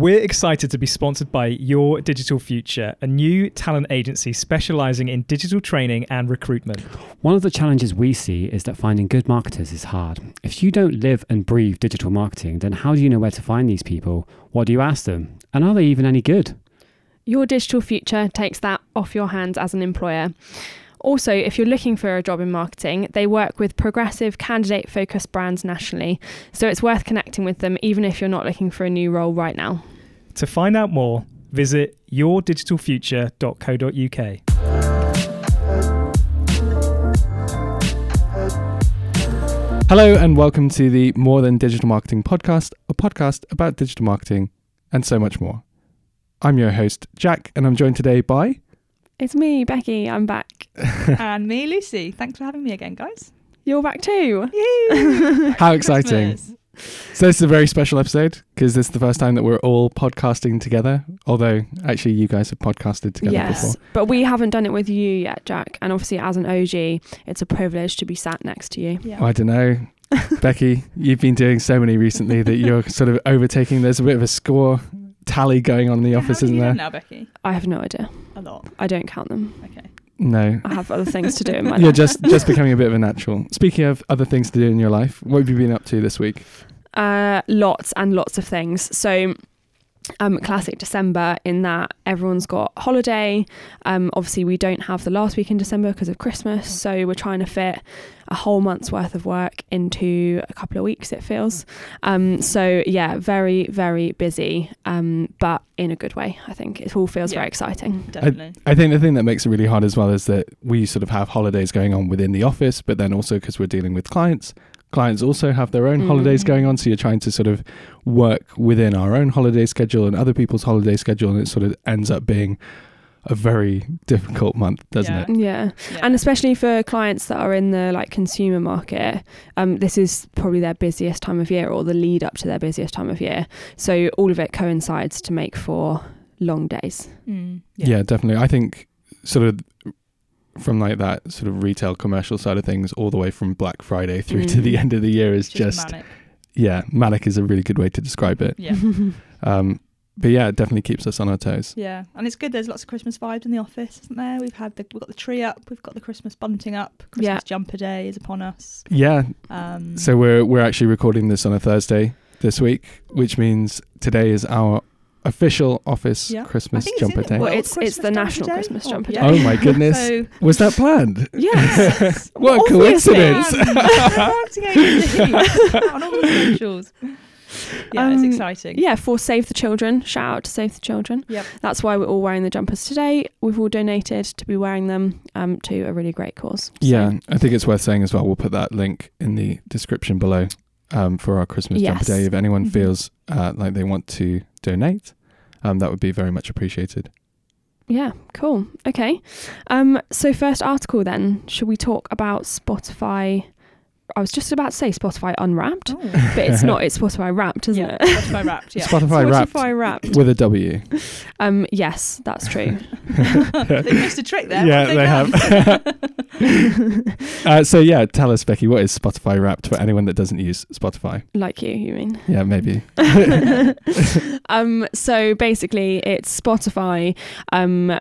We're excited to be sponsored by Your Digital Future, a new talent agency specializing in digital training and recruitment. One of the challenges we see is that finding good marketers is hard. If you don't live and breathe digital marketing, then how do you know where to find these people? What do you ask them? And are they even any good? Your digital future takes that off your hands as an employer. Also, if you're looking for a job in marketing, they work with progressive, candidate focused brands nationally, so it's worth connecting with them even if you're not looking for a new role right now. To find out more, visit yourdigitalfuture.co.uk. Hello, and welcome to the More Than Digital Marketing podcast, a podcast about digital marketing and so much more. I'm your host, Jack, and I'm joined today by. It's me, Becky. I'm back. and me, Lucy. Thanks for having me again, guys. You're back too. Yay! How exciting! Christmas. So, this is a very special episode because this is the first time that we're all podcasting together. Although, actually, you guys have podcasted together yes, before. but we haven't done it with you yet, Jack. And obviously, as an OG, it's a privilege to be sat next to you. Yeah. Oh, I don't know. Becky, you've been doing so many recently that you're sort of overtaking. There's a bit of a score tally going on in the office, how isn't you there? now, Becky? I have no idea. A lot. I don't count them. Okay. No. I have other things to do in my life. You're just just becoming a bit of a natural. Speaking of other things to do in your life, what have you been up to this week? Uh, lots and lots of things. So, um, classic December in that everyone's got holiday. Um, obviously, we don't have the last week in December because of Christmas, so we're trying to fit a whole month's worth of work into a couple of weeks. It feels. Um, so yeah, very very busy, um, but in a good way. I think it all feels Yeah. very exciting. Definitely. I think the thing that makes it really hard as well is that we sort of have holidays going on within the office, but then also because we're dealing with clients, clients also have their own Mm. holidays going on. So you're trying to sort of work within our own holiday schedule and other people's holiday schedule, and it sort of ends up being a very difficult month, doesn't Yeah. it? Yeah. Yeah. and especially for clients that are in the like consumer market um, this is probably their busiest time of year or the lead up to their busiest time of year so all of it coincides to make for long days Mm, Yeah. definitely. I think sort of from like that sort of retail commercial side of things all the way from Black Friday through to the Mm. end of the year is just, just manic. yeah, manic is a really good way to describe it. Yeah. Um, but yeah, it definitely keeps us on our toes. Yeah, and it's good. There's lots of Christmas vibes in the office, isn't there? We've had the we've got the tree up, we've got the Christmas bunting up. Christmas Yeah. jumper day is upon us. Yeah. Um, So we're we're actually recording this on a Thursday this week, which means today is our official office Yeah. Christmas jumper day. Well, World it's- it's the National Day. Christmas Oh, Jumper yeah. Oh my goodness. So Was that planned? yes what a Obviously. coincidence. marketing agency on all the socials. Yeah, it's Um, exciting. yeah for save the children shout out to save the children Yep. that's why we're all wearing the jumpers today we've all donated to be wearing them um, to a really great cause So, Yeah, I think it's worth saying as well. We'll put that link in the description below um, for our Christmas jumper day. If anyone Mhm. feels uh, like they want to donate, um, that would be very much appreciated. Yeah, cool. Okay. Um, so first article then, should we talk about Spotify? I was just about to say Spotify Unwrapped, Oh. but it's not. It's Spotify Wrapped, isn't yeah, it? Spotify Wrapped. Yeah. Spotify wrapped Spotify Wrapped. with a W. Um, yes, that's true. they missed a trick there. Yeah, What they have. Uh, so yeah, tell us, Becky, what is Spotify Wrapped for anyone that doesn't use Spotify? like you, you mean? Yeah, maybe. um, so basically, it's Spotify um,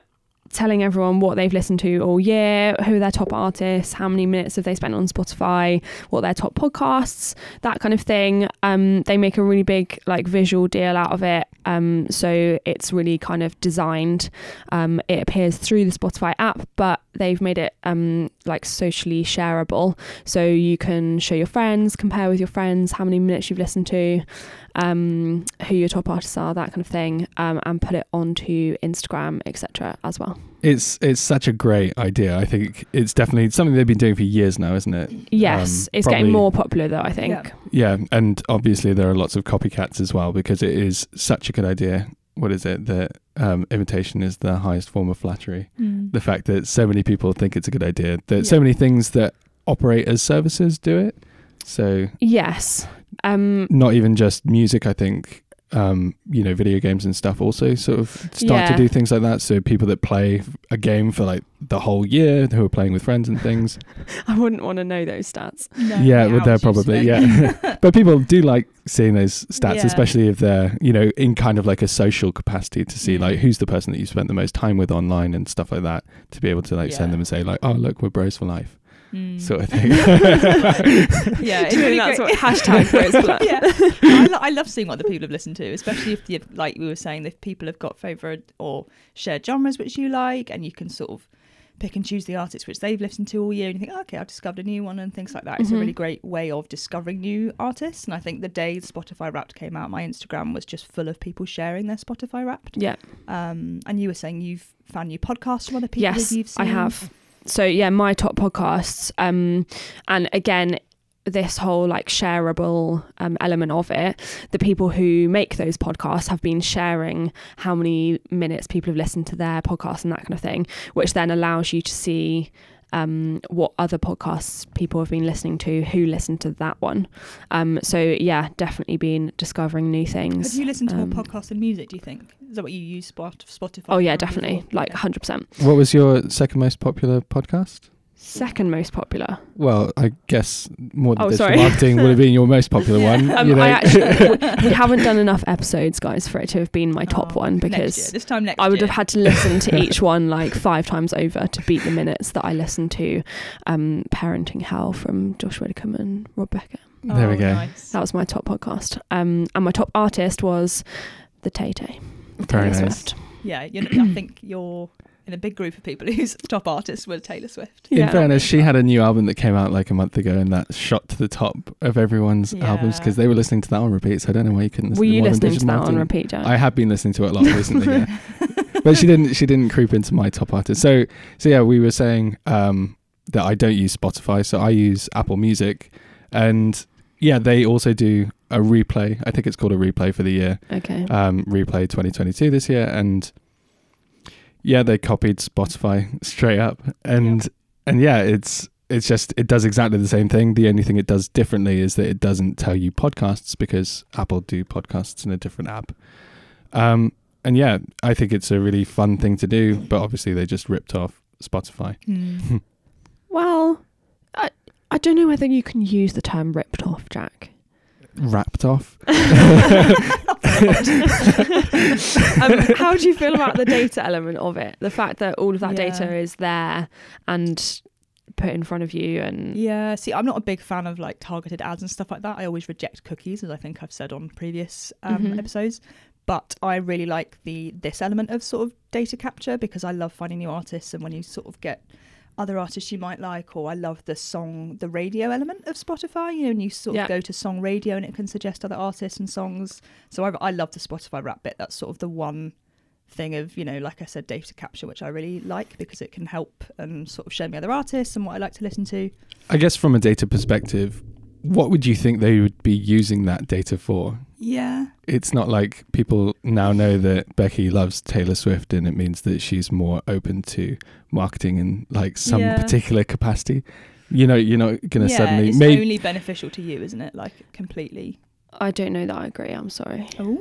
telling everyone what they've listened to all year, who their top artists, how many minutes have they spent on Spotify, what their top podcasts, that kind of thing. Um, they make a really big like visual deal out of it. Um, so it's really kind of designed. Um, it appears through the Spotify app, but they've made it um, like socially shareable. So you can show your friends, compare with your friends how many minutes you've listened to, um, who your top artists are, that kind of thing, um, and put it onto Instagram, etc. as well. It's it's such a great idea. I think it's definitely something they've been doing for years now, isn't it? Yes, Um, it's probably- getting more popular though. I think. Yeah. Yeah, and obviously there are lots of copycats as well because it is such a good idea. What is it that um, imitation is the highest form of flattery? Mm. The fact that so many people think it's a good idea, that so many things that operate as services do it. So Yes. Um, not even just music. I think um, you know, video games and stuff also sort of start to do things like that. So people that play a game for like the whole year, who are playing with friends and things. I wouldn't want to know those stats. No, yeah, the well, they're probably yeah. but people do like seeing those stats, Yeah. especially if they're you know in kind of like a social capacity to see like who's the person that you spent the most time with online and stuff like that. To be able to like send them and say like, oh look, we're bros for life, Mm. sort of thing. yeah, it's really that's great. what hashtag Bros for Life? yeah, I, lo- I love seeing what the people have listened to, especially if, you like we were saying, if people have got favourite or shared genres which you like, and you can sort of pick and choose the artists which they've listened to all year, and you think, okay, I've discovered a new one, and things like that. It's a really great way of discovering new artists. And I think the day Spotify Wrapped came out, my Instagram was just full of people sharing their Spotify Wrapped. Yeah. Um, and you were saying you've found new podcasts from other people Yes, you've I have. So yeah, my top podcasts. Um, and again, this whole like shareable um, element of it, the people who make those podcasts have been sharing how many minutes people have listened to their podcast and that kind of thing, which then allows you to see um, what other podcasts people have been listening to, who listened to that one. Um, so yeah, definitely been discovering new things. Have you listened to Um, more podcasts and music? Do you think is that what you use Spotify? Oh yeah, definitely, before? like Yeah. hundred percent. what was your second most popular podcast? Second most popular. Well, I guess more than Oh, digital sorry. marketing would have been your most popular one. Um, you know? I actually we, we haven't done enough episodes, guys, for it to have been my top Oh, one next year. because this time next I would year. have had to listen to each one like five times over to beat the minutes that I listened to. Um, Parenting Hell from Josh Widdicombe and Rob Beckett. There we Oh, go. Nice. That was my top podcast. Um, and my top artist was the Tay Tay. Very Taylor nice. Swift. Yeah, you know, I think you're in a big group of people whose top artist was Taylor Swift. In Yeah. fairness, she had a new album that came out like a month ago, and that shot to the top of everyone's albums because they were listening to that on repeat. So I don't know why you couldn't listen Were to you more than listening to Digital that on repeat, Jack? I have been listening to it a lot recently, yeah. but she didn't. She didn't creep into my top artist. So, so yeah, we were saying um, that I don't use Spotify, so I use Apple Music, and yeah, they also do a replay. I think it's called a replay for the year. okay. Um, replay 2022 this year, and yeah, they copied Spotify straight up, and and yeah, it's it's just it does exactly the same thing. The only thing it does differently is that it doesn't tell you podcasts because Apple do podcasts in a different app. Um, and yeah, I think it's a really fun thing to do, but obviously they just ripped off Spotify. Hmm. well, I, I don't know whether you can use the term ripped off, Jack. Wrapped off. um, how do you feel about the data element of it? The fact that all of that Yeah. data is there and put in front of you, and Yeah, see, I'm not a big fan of like targeted ads and stuff like that. I always reject cookies, as I think I've said on previous um, Mhm. episodes. But I really like the this element of sort of data capture because I love finding new artists and when you sort of get other artists you might like, or I love the song, the radio element of Spotify. You know, and you sort Yeah. of go to song radio and it can suggest other artists and songs. So I, I love the Spotify rap bit. That's sort of the one thing of you know like i said data capture which i really like because it can help and sort of show me other artists and what i like to listen to I guess from a data perspective, what would you think they would be using that data for? Yeah It's not like people now know that Becky loves Taylor Swift and it means that she's more open to marketing in like some Yeah. particular capacity. You know, you're not going to yeah, suddenly it's maybe only beneficial to you, isn't it? Like completely. I don't know that I agree. I'm sorry. Oh,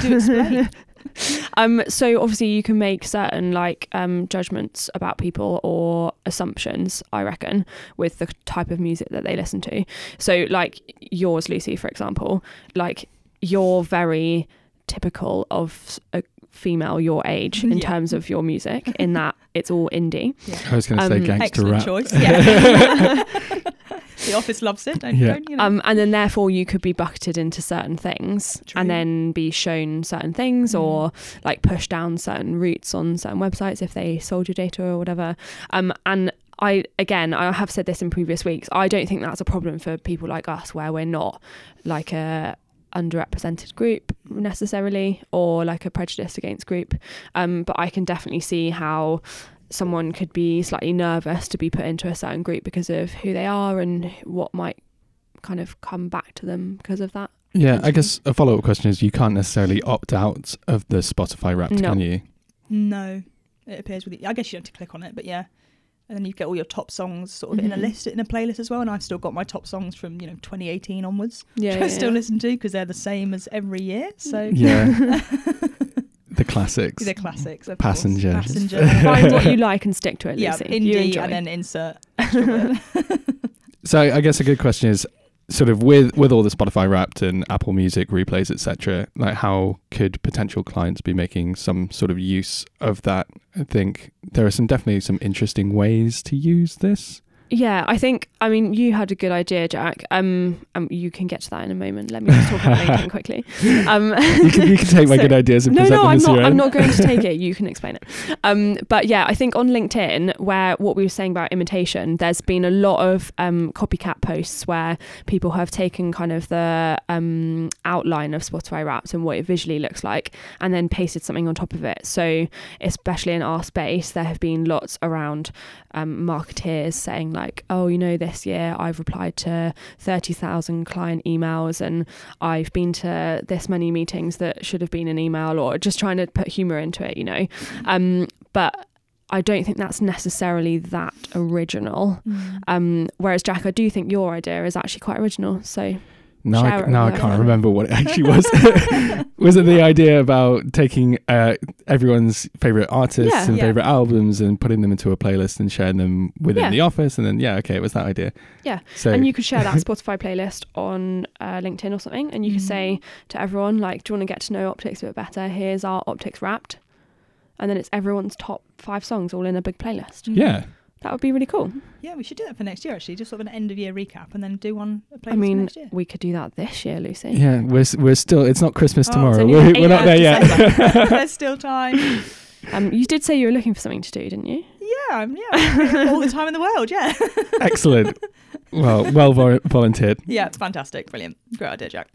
do explain. um, so obviously you can make certain like um, judgments about people or assumptions. I reckon with the type of music that they listen to. So like yours, Lucy, for example, like you're very typical of a female your age in Yeah. terms of your music in that it's all indie. I was going to say Um, gangster rap. choice. Yeah. the office loves it, don't, Yeah. don't you know? Um, and then therefore you could be bucketed into certain things True. and then be shown certain things Mm. or like push down certain routes on certain websites if they sold your data or whatever. Um, and I again I have said this in previous weeks. I don't think that's a problem for people like us where we're not like a underrepresented group necessarily or like a prejudice against group. Um, but I can definitely see how someone could be slightly nervous to be put into a certain group because of who they are and what might kind of come back to them because of that. Yeah, I guess a follow up question is you can't necessarily opt out of the Spotify Wrapped, No. can you? no, it appears with. I guess you don't have to click on it, but yeah. And then you get all your top songs sort of in a Mhm. list in a playlist as well. And I've still got my top songs from you know 2018 onwards, Yeah, which I still yeah. listen to because they're the same as every year. So Yeah. the classics. they're classics. Of Passenger. Course. Passenger. Find what you like and stick to it, yeah, Lucy. You indie, and then insert. So I guess a good question is sort of with with all the Spotify Wrapped and Apple Music replays, etc. Like how could potential clients be making some sort of use of that? I think there are some definitely some interesting ways to use this. Yeah, I think. I mean, you had a good idea, Jack. Um, um you can get to that in a moment. Let me just talk about LinkedIn quickly. Um, You can you can take my so- good ideas and no, present no, them I'm as not. your I'm not going to take it. You can explain it. Um, but yeah, I think on LinkedIn, where what we were saying about imitation, there's been a lot of um, copycat posts where people have taken kind of the um, outline of Spotify Wrapped and what it visually looks like, and then pasted something on top of it. So especially in our space, there have been lots around um, marketeers saying like, oh, you know, this year I've replied to 30,000 client emails and I've been to this many meetings that should have been an email or just trying to put humor into it, you know. Um, but I don't think that's necessarily that original. Um, whereas Jack, I do think your idea is actually quite original. So Now, I, now I can't remember what it actually was. was it the idea about taking uh, everyone's favorite artists Yeah. and Yeah. favorite albums and putting them into a playlist and sharing them within Yeah. the office? And then, yeah, okay, it was that idea. Yeah. So, and you could share that Spotify playlist on uh, LinkedIn or something, and you could Mm. say to everyone like, "Do you want to get to know Optix a bit better? Here's our Optix Wrapped," and then it's everyone's top five songs all in a big playlist. yeah. That would be really cool. Yeah, we should do that for next year. Actually, just sort of an end of year recap, and then do one a I mean, next year. we could do that this year, Lucy. Yeah, we're we're still. It's not Christmas Oh, tomorrow. We're, we're not there yet. There's still time. Um, you did say you were looking for something to do, didn't you? Yeah, I'm- yeah, all the time in the world. Yeah, Excellent. Well, well vol- volunteered. yeah, it's fantastic, brilliant, great idea, Jack.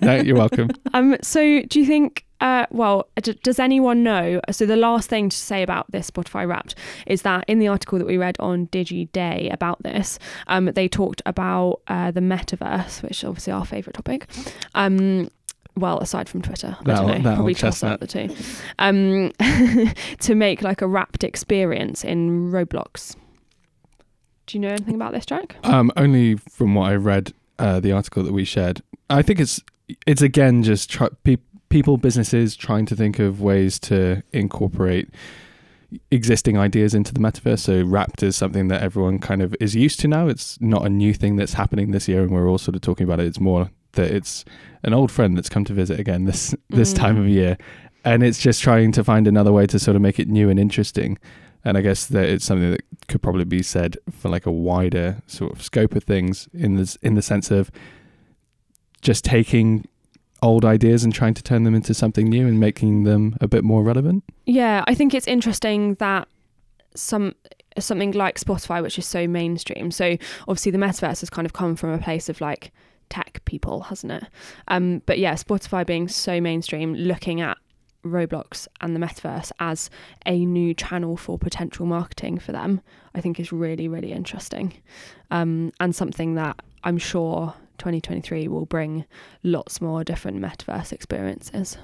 No, you're welcome. Um, so do you think? Uh, well, d- does anyone know? So the last thing to say about this Spotify Wrapped is that in the article that we read on Digiday about this, um, they talked about uh, the metaverse, which is obviously our favourite topic. Um, well, aside from Twitter, I don't know, probably toss up the two. Um, to make like a wrapped experience in Roblox. Do you know anything about this, Jack? Um, only from what I read, uh, the article that we shared. I think it's it's again just try, pe- people, businesses trying to think of ways to incorporate existing ideas into the metaverse. So Wrapped is something that everyone kind of is used to now. It's not a new thing that's happening this year, and we're all sort of talking about it. It's more that it's an old friend that's come to visit again this this Mm. time of year, and it's just trying to find another way to sort of make it new and interesting. And I guess that it's something that could probably be said for like a wider sort of scope of things in this in the sense of just taking old ideas and trying to turn them into something new and making them a bit more relevant. Yeah, I think it's interesting that some something like Spotify, which is so mainstream. So obviously the metaverse has kind of come from a place of like tech people, hasn't it? Um, but yeah, Spotify being so mainstream, looking at Roblox and the metaverse as a new channel for potential marketing for them, I think is really, really interesting. Um, and something that I'm sure 2023 will bring lots more different metaverse experiences.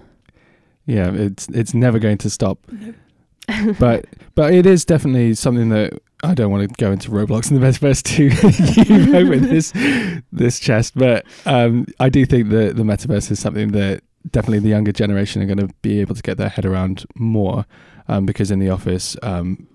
Yeah, it's it's never going to stop. but but it is definitely something that I don't want to go into Roblox and the metaverse to you know, with this this chest, but um, I do think that the metaverse is something that definitely the younger generation are going to be able to get their head around more, um, because in the office, um,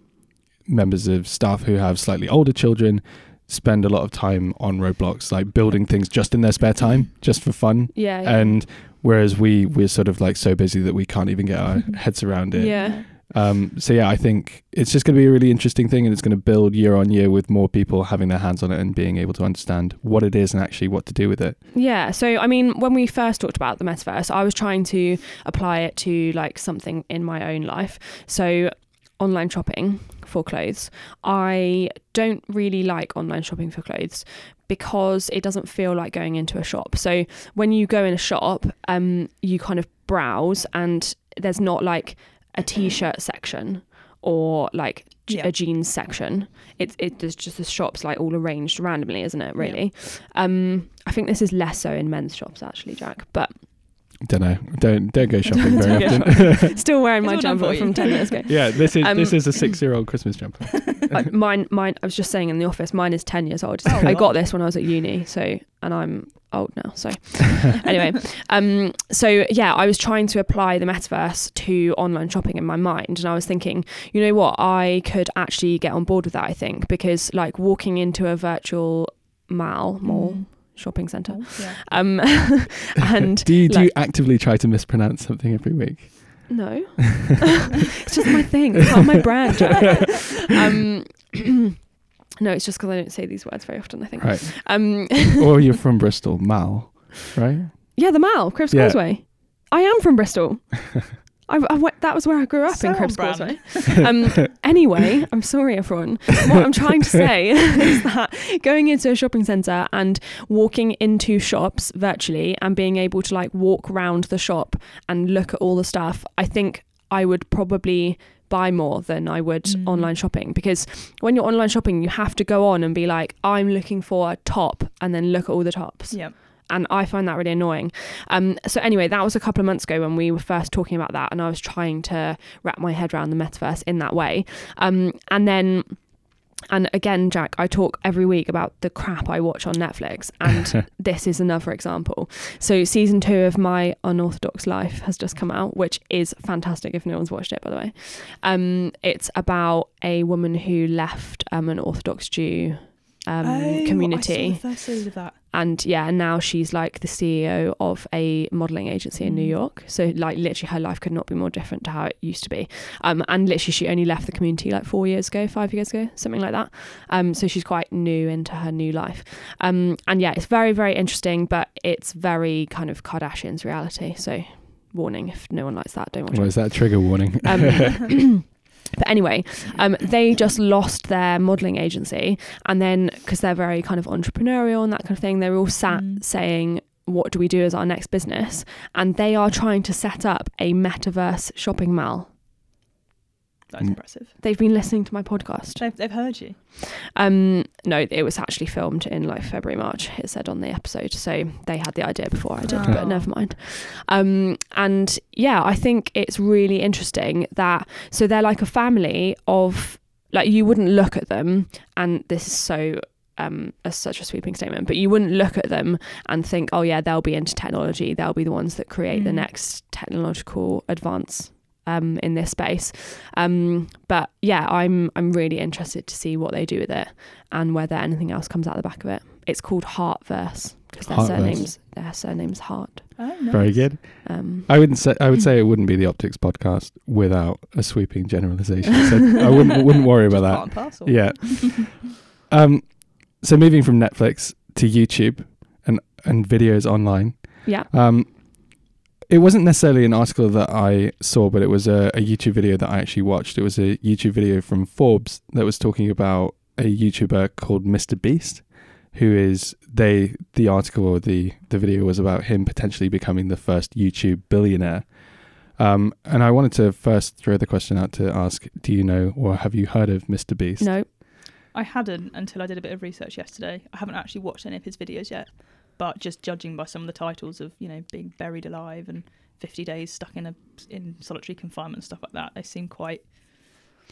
members of staff who have slightly older children spend a lot of time on Roblox, like building things just in their spare time, just for fun, Yeah. yeah. and whereas we we're sort of like so busy that we can't even get our heads around it. yeah. Um, so yeah, I think it's just going to be a really interesting thing, and it's going to build year on year with more people having their hands on it and being able to understand what it is and actually what to do with it. Yeah. So, I mean, when we first talked about the metaverse, I was trying to apply it to like something in my own life. So, online shopping for clothes. I don't really like online shopping for clothes because it doesn't feel like going into a shop. So, when you go in a shop, um, you kind of browse and there's not like a t-shirt section or like Yeah. a jeans section. It's it there's just the shops like all arranged randomly, isn't it? Really. Um, I think this is less so in men's shops actually, Jack. But Don't know. Don't don't go shopping very Don't go often. Still wearing my jumper from 10 years ago. yeah, this is Um, this is a six year old Christmas jumper. Like, mine, mine. I was just saying in the office, mine is ten years old. Oh, I got this when I was at uni, so and I'm old now. So anyway, um, so yeah, I was trying to apply the metaverse to online shopping in my mind, and I was thinking, you know what, I could actually get on board with that. I think because like walking into a virtual mall, mall, Mm. Shopping centre, Oh, yeah. um, and do you do you actively try to mispronounce something every week? No, it's just my thing. It's not my brand. Um, no, it's just because I don't say these words very often. I think. Right. Um, or you're from Bristol, Mal, right? yeah, the Mal, Cribbs Yeah. Causeway. I am from Bristol. I, I went, that was where I grew up So in Cribbs. Causeway. Um, anyway, I'm sorry, everyone. What I'm trying to say is that going into a shopping centre and walking into shops virtually and being able to like walk round the shop and look at all the stuff, I think I would probably buy more than I would Mm. online shopping because when you're online shopping, you have to go on and be like, I'm looking for a top and then look at all the tops Yeah. And I find that really annoying. Um, so anyway, that was a couple of months ago when we were first talking about that, and I was trying to wrap my head around the metaverse in that way. Um, and then, and again, Jack, I talk every week about the crap I watch on Netflix, and this is another example. So season two of My Unorthodox Life has just come out, which is fantastic. If no one's watched it, by the way, um, it's about a woman who left um, an Orthodox Jew. Um, Oh, community I saw the first series of that. And yeah and now she's like the ceo of a modeling agency in new Mm. york. So like literally her life could not be more different to how it used to be. Um and literally she only left the community like four years ago five years ago something like that. Um so she's quite new into her new life. Um and yeah it's very very interesting but it's very kind of kardashian's reality. So warning if no one likes that don't watch it. What is that trigger warning? but anyway, um, they just lost their modelling agency, and then because they're very kind of entrepreneurial and that kind of thing, they're all sat Mm. saying, "What do we do as our next business?" And they are trying to set up a metaverse shopping mall. That's Mm. impressive. They've been listening to my podcast. They've, they've heard you. Um, no, it was actually filmed in like February, March. It said on the episode, so they had the idea before I did, Oh. but never mind. Um, and yeah, I think it's really interesting that so they're like a family of like you wouldn't look at them, and this is so um as such a sweeping statement, but you wouldn't look at them and think, oh yeah, they'll be into technology, they'll be the ones that create the Mm. next technological advance um, in this space. Um, but yeah, I'm I'm really interested to see what they do with it and whether anything else comes out the back of it. It's called Haartverse because their Haartverse. surnames their surnames Haart. Oh, nice. Very good. Um, I wouldn't say I would say it wouldn't be the Optix podcast without a sweeping generalization. So I wouldn't wouldn't worry about Just that. parcel. Yeah. Um. So moving from Netflix to YouTube and and videos online. yeah. Um. It wasn't necessarily an article that I saw, but it was a, a YouTube video that I actually watched. It was a YouTube video from Forbes that was talking about a YouTuber called Mr. Beast, who is they the article or the the video was about him potentially becoming the first YouTube billionaire. Um, and I wanted to first throw the question out to ask: Do you know or have you heard of Mr. Beast? No. I hadn't until I did a bit of research yesterday. I haven't actually watched any of his videos yet, but just judging by some of the titles of you know being buried alive and 50 days stuck in a in solitary confinement and stuff like that, they seem quite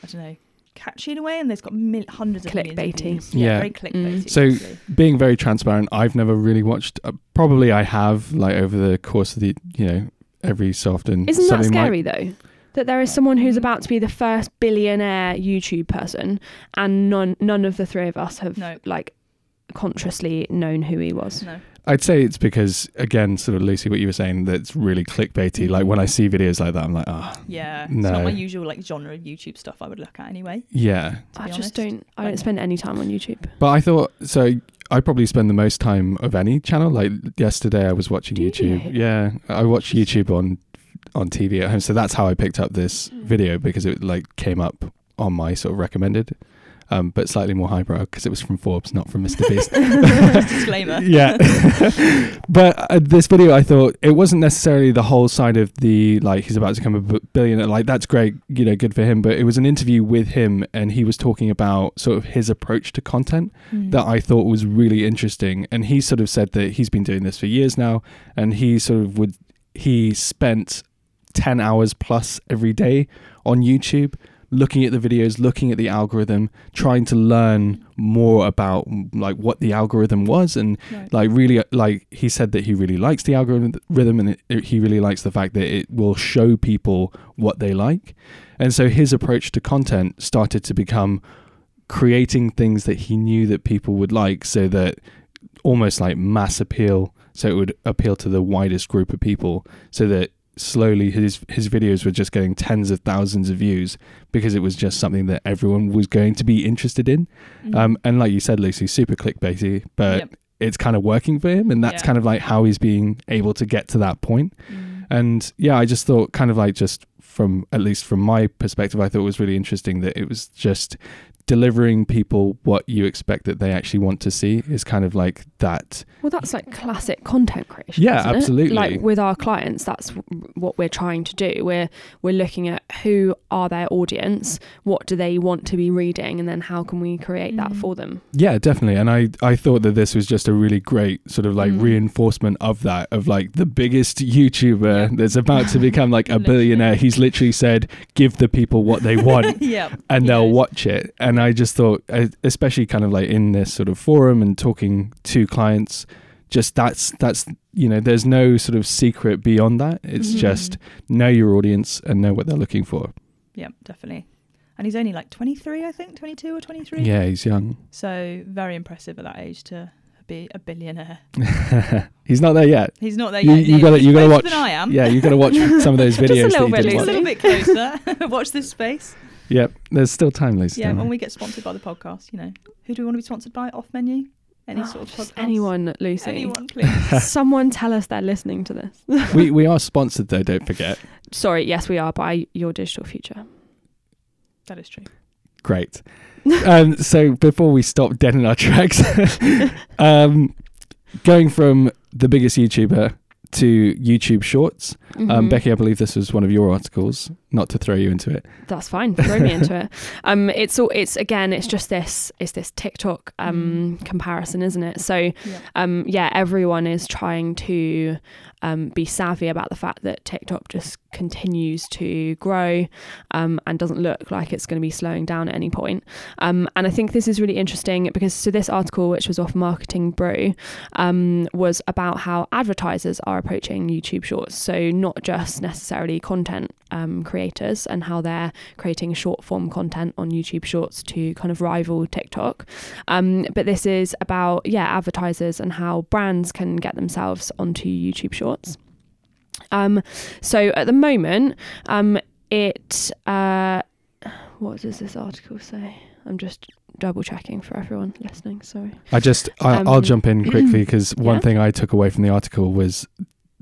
I don't know catchy in a way, and there's got mil- hundreds of millions of Clickbaity. views. Yeah. very clickbaity. Mm. So- actually. being very transparent, I've never really watched. Uh, probably I have, like over the course of the, you know, every so often. Isn't that something might- scary though? That there is someone who's about to be the first billionaire YouTube person, and none none of the three of us have No. like consciously known who he was. no, I'd say it's because, again, sort of Lucy, what you were saying, that's really clickbaity. Like when I see videos like that, I'm like, ah, yeah, it's not my usual like genre of YouTube stuff I would look at anyway. yeah. I be just don't. I don't spend any time on YouTube. But I thought so. I probably spend the most time of any channel. Like yesterday, I was watching Do you? YouTube. Yeah, I watch YouTube on on TV at home. So that's how I picked up this Mm. video because it like came up on my sort of recommended, um, but slightly more highbrow because it was from Forbes, not from Mr. Beast. Disclaimer. yeah. but uh, this video, I thought it wasn't necessarily the whole side of the like he's about to become a b- billionaire. Like that's great, you know, good for him. But it was an interview with him, and he was talking about sort of his approach to content Mm. that I thought was really interesting. And he sort of said that he's been doing this for years now, and he sort of would he spent 10 hours plus every day on YouTube looking at the videos, looking at the algorithm, trying to learn more about like what the algorithm was and Right. like really uh, like he said that he really likes the algorithm rhythm, and it, it- he really likes the fact that it will show people what they like. And so his approach to content started to become creating things that he knew that people would like so that almost like mass appeal so it would appeal to the widest group of people so that slowly his his videos were just getting tens of thousands of views because it was just something that everyone was going to be interested in Mhm. um and like you said Lucy super clickbaity but Yep. it's kind of working for him and that's Yeah. kind of like how he's being able to get to that point Mm. and yeah i just thought kind of like just from at least from my perspective i thought it was really interesting that it was just delivering people what you expect that they actually want to see is kind of like that Well, that's like classic content creation. Yeah, isn't it? absolutely. Like with our clients, that's w- what we're trying to do. We're we're looking at who are their audience, what do they want to be reading, and then how can we create that Mhm. for them. yeah definitely and i i thought that this was just a really great sort of like Mm. reinforcement of that of like the biggest youtuber Yeah. that's about to become like a billionaire he's literally said give the people what they want yeah. and they'll knows. watch it. And I just thought, uh, especially kind of like in this sort of forum and talking to clients, just that's that's you know, there's no sort of secret beyond that. It's Mhm. just know your audience and know what they're looking for. Yeah, definitely. And he's only like 23, I think, 22 or 23. Yeah, he's young. So very impressive at that age to be a billionaire. he's not there yet. He's not there You- yet. you He's gotta- you gotta watch- Than I am. Yeah, you got to watch some of those Just a videos. little bit, you Just didn't a little bit closer. Watch this space. Yep, there's still time, Lucy. Yeah, don't when we get sponsored by the podcast, you know, who do we want to be sponsored by? Off menu? Any Oh, sort of podcast? anyone, Lucy. Anyone, please. Someone tell us they're listening to this. we we are sponsored though. Don't forget. Sorry, yes, we are by Your Digital Future. that is true. Great. um, so before we stop dead in our tracks, um, going from the biggest YouTuber to YouTube Shorts, um, Mhm. Becky, I believe this was one of your articles. Not to throw you into it. That's fine. Throw me into it. Um, it's all. It's again. It's just this. It's this TikTok um comparison, isn't it? So, Yeah. um, yeah, everyone is trying to um be savvy about the fact that TikTok just continues to grow, um, and doesn't look like it's going to be slowing down at any point. Um, and I think this is really interesting because so this article, which was off Marketing Brew, um, was about how advertisers are approaching YouTube Shorts. So not just necessarily content um, creators and how they're creating short form content on YouTube Shorts to kind of rival TikTok. Um, but this is about yeah advertisers and how brands can get themselves onto YouTube Shorts. Um, so at the moment, um, it uh, what does this article say? I'm just double checking for everyone listening. Sorry. I just I, I'll Um, jump in quickly because one yeah. thing I took away from the article was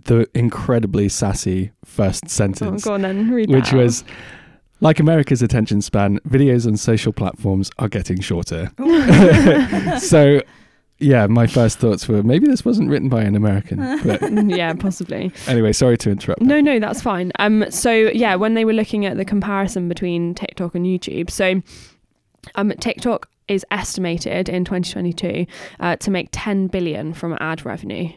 the incredibly sassy first Oh, sentence, go on then, read which was. Like America's attention span, videos on social platforms are getting shorter. so, yeah, my first thoughts were maybe this wasn't written by an American. But yeah, possibly. anyway, sorry to interrupt. No, no, that's fine. Um, so yeah, when they were looking at the comparison between TikTok and YouTube, so um, TikTok is estimated in 2022 uh, to make 10 billion from ad revenue.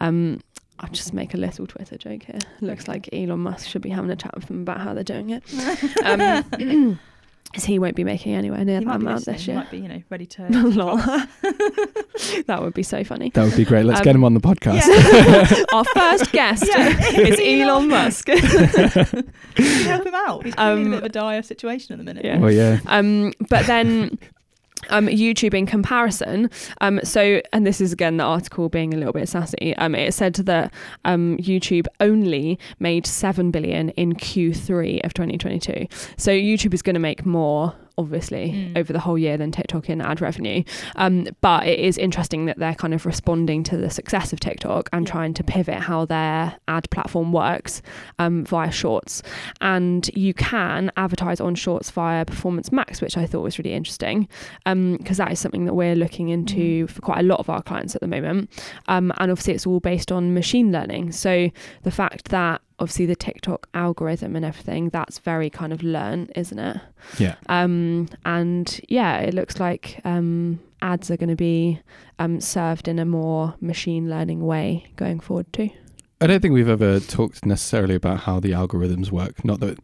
Um, I'll just make a little Twitter joke here. Looks like Elon Musk should be having a chat with them about how they're doing it. Um, as he won't be making anywhere near He that might be amount listening. this He might be, you know, ready to. Lol. that would be so funny. That would be great. Let's Um, get him on the podcast. Yeah. Our first guest Yeah. is Elon Musk. Help him out. He's clearly in a Um, bit of a dire situation at the minute. Yeah. Well, yeah. Um, but then um, YouTube in comparison. Um, so, and this is again the article being a little bit sassy. Um, it said that um, YouTube only made seven billion in Q3 of 2022. So YouTube is going to make more. Obviously, Mm. over the whole year than TikTok in ad revenue. Um, but it is interesting that they're kind of responding to the success of TikTok and Yeah. trying to pivot how their ad platform works um, via Shorts and you can advertise on shorts via performance max which i thought was really interesting because that is something that we're looking into for quite a lot of our clients at the moment um, and obviously it's all based on machine learning so the fact that obviously the tiktok algorithm and everything that's very kind of learned isn't it Yeah. um, and yeah it looks like um, ads are going to be um, served in a more machine learning way going forward too I don't think we've ever talked necessarily about how the algorithms work. Not that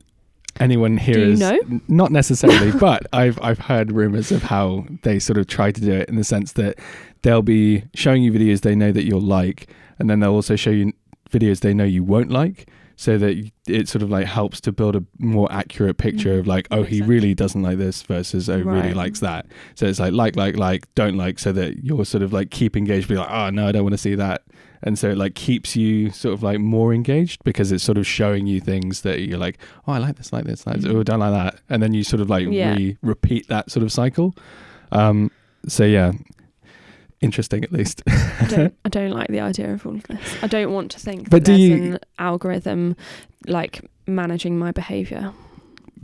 anyone here Do you is know? not necessarily, but I've I've heard rumors of how they sort of try to do it in the sense that they'll be showing you videos they know that you'll like, and then they'll also show you videos they know you won't like, so that it sort of like helps to build a more accurate picture of like, oh, he sense. really doesn't like this versus oh, really likes that. So it's like like like like don't like, so that you're sort of like keep engaged, be like, oh no, I don't want to see that and so it like keeps you sort of like more engaged because it's sort of showing you things that you're like oh i like this like this like this Mhm. oh don't like that and then you sort of like Yeah. re- repeat that sort of cycle um so yeah interesting at least I don't, I don't like the idea of all of this. I don't want to think But that do there's you- an algorithm like managing my behavior.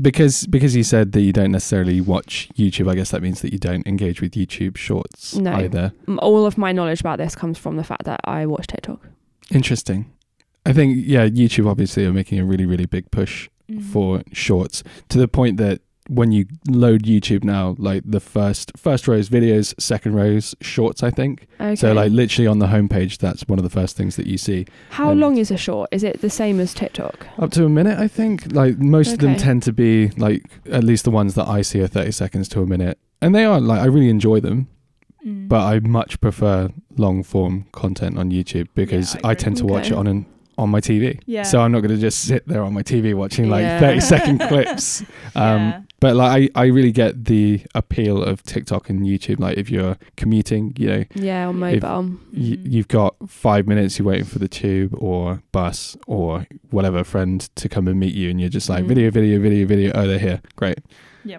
because because you said that you don't necessarily watch youtube i guess that means that you don't engage with youtube shorts No. either All of my knowledge about this comes from the fact that I watch TikTok. interesting i think yeah youtube obviously are making a really really big push Mm. for shorts to the point that when you load YouTube now, like the first first row is videos, second rows shorts, I think. Okay. So like literally on the homepage, that's one of the first things that you see. How and- long is a short? Is it the same as TikTok? Up to a minute, I think. Like most of them tend to be like at least the ones that I see are thirty seconds to a minute. And they are like I really enjoy them, Mm. but I much prefer long form content on YouTube because I I, tend to watch it on an on my TV. Yeah. So I'm not going to just sit there on my TV watching like Yeah. 30 second clips. Um, Yeah. But like I, I really get the appeal of TikTok and YouTube. Like if you're commuting, you know, Yeah, on If- mobile. y- Mm. you've got five minutes, you're waiting for the tube or bus or whatever friend to come and meet you, and you're just like Mm. video, video, video, video. Oh, they're here. Great. Yeah.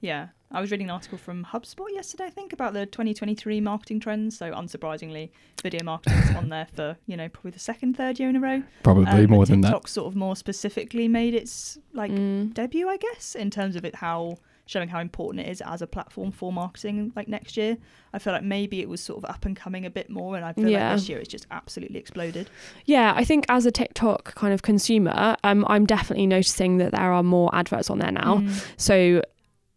Yeah. I was reading an article from HubSpot yesterday, I think, about the 2023 marketing trends. So, unsurprisingly, video marketing's on there for, you know, probably the second, third year in a row. Probably Um, more and than that. TikTok sort of more specifically made its like Mm. debut, I guess, in terms of it how showing how important it is as a platform for marketing. Like next year, I feel like maybe it was sort of up and coming a bit more, and I feel Yeah. like this year it's just absolutely exploded. Yeah, I think as a TikTok kind of consumer, um, I'm definitely noticing that there are more adverts on there now. Mm. So,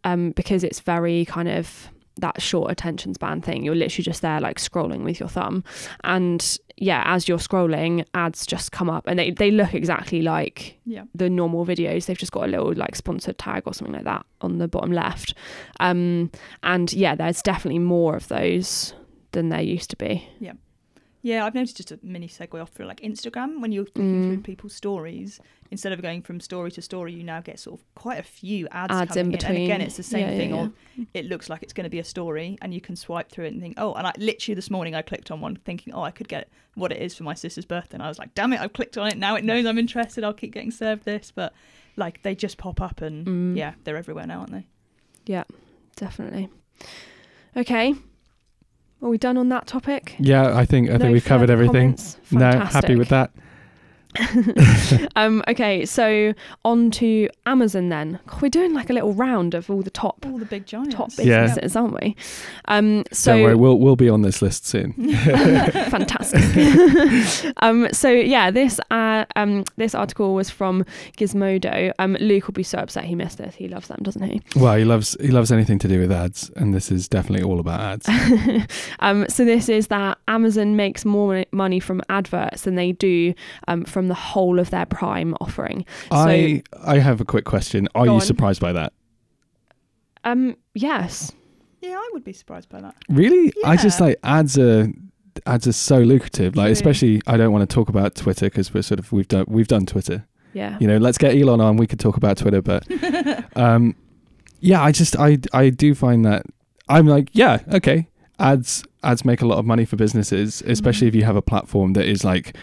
um, because it's very kind of that short attention span thing, you're literally just there like scrolling with your thumb, and yeah, as you're scrolling, ads just come up, and they they look exactly like Yeah. the normal videos. They've just got a little like sponsored tag or something like that on the bottom left, um, and yeah, there's definitely more of those than there used to be. Yeah, I've noticed just a mini segue off for like Instagram when you're looking Mm. through people's stories. Instead of going from story to story, you now get sort of quite a few ads, Ads coming in And again, it's the same Yeah, yeah, thing yeah. of it looks like it's going to be a story, and you can swipe through it and think, oh, and I literally this morning I clicked on one thinking, oh, I could get what it is for my sister's birthday, and I was like, damn it, I've clicked on it. Now it knows I'm interested. I'll keep getting served this, but like they just pop up and Mm. yeah, they're everywhere now, aren't they? Yeah, definitely. Okay. Are we done on that topic? Yeah, I think I No think we've covered everything. No, happy with that. um, okay, so on to Amazon then. God, we're doing like a little round of all the top All the big giants. top Yeah. businesses, aren't we? Um, so Don't worry, we'll we'll be on this list soon. fantastic. um, so yeah, this uh, um, this article was from Gizmodo. Um, Luke will be so upset he missed this. He loves them, doesn't he? Well, he loves he loves anything to do with ads, and this is definitely all about ads. um, so this is that Amazon makes more money from adverts than they do um, from the whole of their Prime offering. I I have a quick question. Are you on. surprised by that? Um, yes. Yeah, I would be surprised by that. Really? Yeah. I just Yeah. like ads are ads are so lucrative. Like True. especially I don't want to talk about Twitter because we're sort of we've done we've done Twitter. Yeah. You know, let's get Elon on. We could talk about Twitter, but um, yeah, I just I I do find that I'm like yeah okay ads ads make a lot of money for businesses, especially Mhm. if you have a platform that is like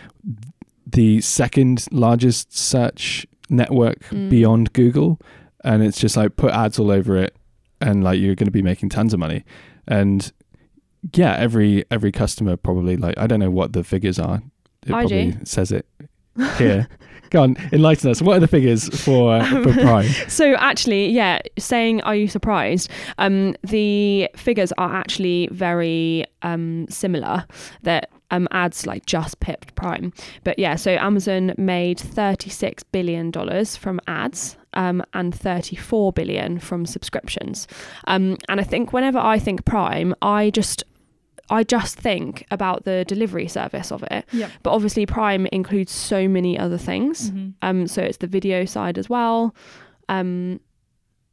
the second largest search network Mm. beyond Google, and it's just like put ads all over it, and like you're going to be making tons of money, and yeah, every every customer probably like I don't know what the figures are. It I probably do. says it here. Go on, enlighten us. What are the figures for Um, for Prime? So actually, yeah, saying are you surprised? Um, the figures are actually very um, similar. That um, ads like just pipped Prime, but yeah. So Amazon made thirty six billion dollars from ads. Um, and 34 billion from subscriptions. Um, and I think whenever I think Prime, I just I just think about the delivery service of it. Yep. But obviously, Prime includes so many other things. Mhm. Um, so it's the video side as well. Um,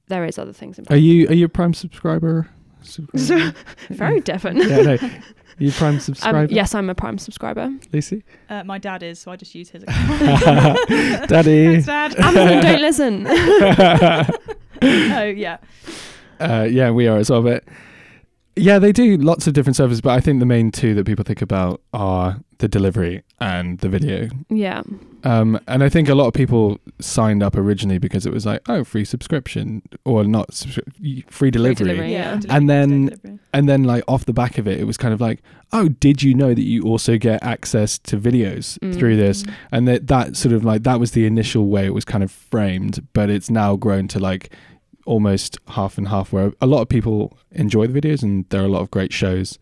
there is other things in Are you are you a Prime subscriber? Subscriber? Very different. yeah, no. You a Prime Um, subscriber? yes, I'm a Prime subscriber. Lucy. Uh, my dad is, so I just use his account. Daddy. Thanks, Dad. Amazon, don't listen. oh yeah. Uh, yeah, we are as well. But yeah, they do lots of different services. But I think the main two that people think about are the delivery and the video. yeah. Um, and I think a lot of people signed up originally because it was like, oh, free subscription or not subscri- free delivery. delivery. Yeah. delivery, And then- next day delivery. And then, like off the back of it, it was kind of like, oh, did you know that you also get access to videos Mm. through this? And that that sort of like that was the initial way it was kind of framed, but it's now grown to like almost half and half. Where a lot of people enjoy the videos, and there are a lot of great shows.